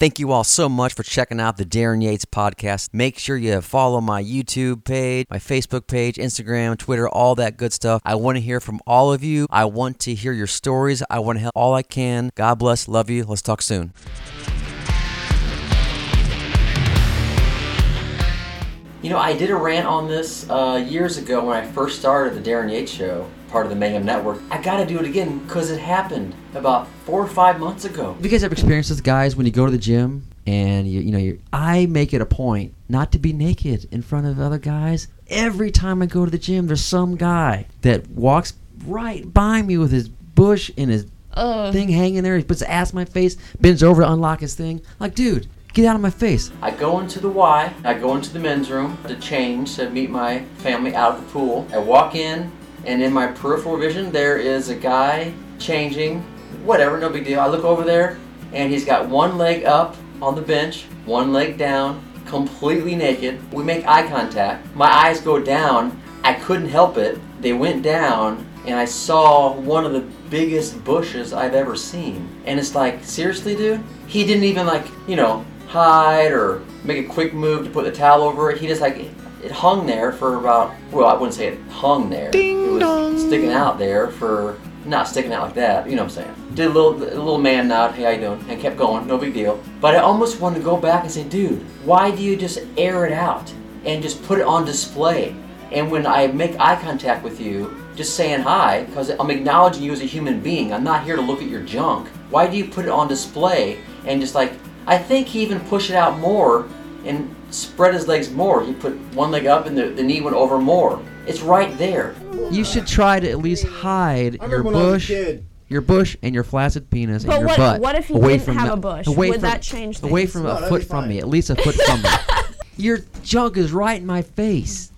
Thank you all so much for checking out the Darren Yates podcast. Make sure you follow my YouTube page, my Facebook page, Instagram, Twitter, all that good stuff. I want to hear from all of you. I want to hear your stories. I want to help all I can. God bless. Love you. Let's talk soon. You know, I did a rant on this uh, years ago when I first started the Darren Yates Show, part of the Mayhem Network. I got to do it again because it happened about four or five months ago. You guys have experienced this, guys, when you go to the gym and you, you know, you I make it a point not to be naked in front of other guys. Every time I go to the gym, there's some guy that walks right by me with his bush and his Ugh. thing hanging there. He puts his ass in my face, bends over to unlock his thing. Like, dude, get out of my face. I go into the Y. I go into the men's room to change to meet my family out at the pool. I walk in, and in my peripheral vision, there is a guy changing. Whatever, no big deal. I look over there, and he's got one leg up on the bench, one leg down, completely naked. We make eye contact. My eyes go down. I couldn't help it. They went down, and I saw one of the biggest bushes I've ever seen. And it's like, seriously, dude? He didn't even like, you know, hide or make a quick move to put the towel over it. He just like it, hung there for about well, I wouldn't say it hung there. Ding it was dong. sticking out there for not sticking out like that. You know what I'm saying? Did a little a little man nod. Hey, how you doing? And kept going. No big deal. But I almost wanted to go back and say, dude, why do you just air it out and just put it on display? And when I make eye contact with you, just saying hi, because I'm acknowledging you as a human being. I'm not here to look at your junk. Why do you put it on display and just like, I think he even pushed it out more and spread his legs more. He put one leg up and the, the knee went over more. It's right there. You should try to at least hide your remember when I was a bush, your bush, and your flaccid penis But and your what- butt. what if he away didn't from have the- a bush? Away Would from, that change Away from No, a foot from me, at least a foot from me. Your junk is right in my face.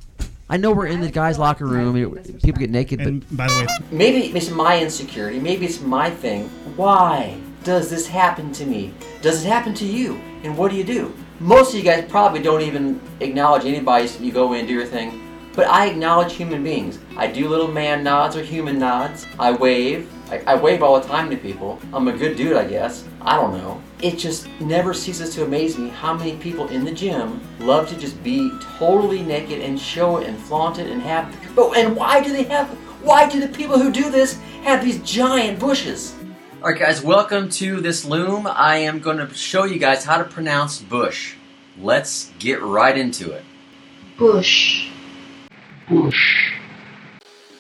I know we're in the guys' locker room. People get naked, but by the way, maybe it's my insecurity. Maybe it's my thing. Why does this happen to me? Does it happen to you? And what do you do? Most of you guys probably don't even acknowledge anybody. so You go in do your thing. But I acknowledge human beings. I do little man nods or human nods. I wave. I, I wave all the time to people. I'm a good dude, I guess. I don't know. It just never ceases to amaze me how many people in the gym love to just be totally naked and show it and flaunt it and have. But and why do they have? Why do the people who do this have these giant bushes? All right, guys, welcome to this loom. I am going to show you guys how to pronounce bush. Let's get right into it. Bush. Bush.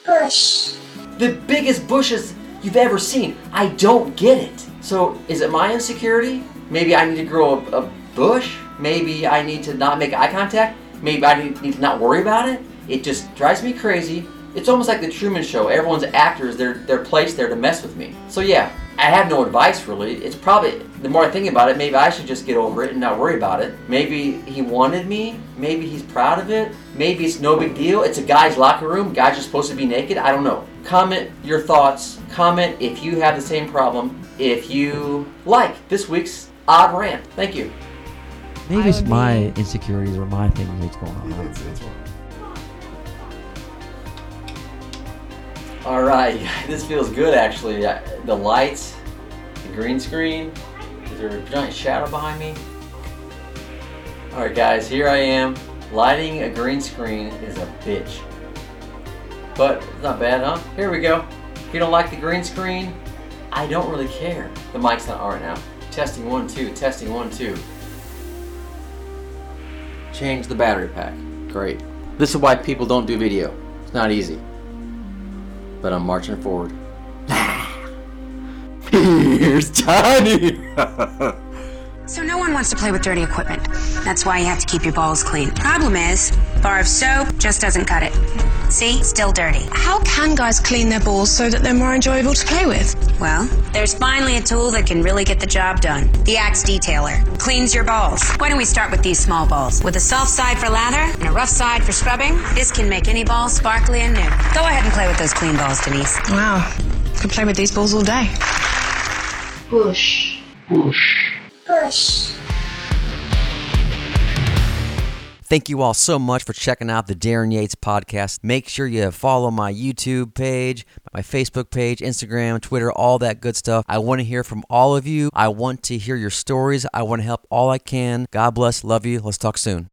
Bush. The biggest bushes you've ever seen. I don't get it. So, is it my insecurity? Maybe I need to grow a, a bush? Maybe I need to not make eye contact? Maybe I need, need to not worry about it? It just drives me crazy. It's almost like the Truman Show. Everyone's actors, they're, they're placed there to mess with me. So, yeah, I have no advice really. It's probably, the more I think about it, maybe I should just get over it and not worry about it. Maybe he wanted me. Maybe he's proud of it. Maybe it's no big deal. It's a guy's locker room. Guys are supposed to be naked. I don't know. Comment your thoughts. Comment if you have the same problem. If you like this week's odd rant. Thank you. Maybe it's my insecurities or my thing that's going on. I It's, it's All right, this feels good actually. The lights, the green screen. Is there a giant shadow behind me? All right, guys, here I am. Lighting a green screen is a bitch, but it's not bad, huh? Here we go. If you don't like the green screen, I don't really care. The mic's not on right now. Testing one, two. Testing one, two. Change the battery pack. Great. This is why people don't do video. It's not easy but I'm marching forward. Here's Johnny. So no one wants to play with dirty equipment. That's why you have to keep your balls clean. Problem is, bar of soap just doesn't cut it. See? Still dirty. How can guys clean their balls so that they're more enjoyable to play with? Well, there's finally a tool that can really get the job done. The Axe Detailer. Cleans your balls. Why don't we start with these small balls? With a soft side for lather and a rough side for scrubbing, this can make any ball sparkly and new. Go ahead and play with those clean balls, Denise. Wow. Could play with these balls all day. Bush. Bush. Bush. Thank you all so much for checking out the Darren Yates podcast. Make sure you follow my YouTube page, my Facebook page, Instagram, Twitter, all that good stuff. I want to hear from all of you. I want to hear your stories. I want to help all I can. God bless. Love you. Let's talk soon.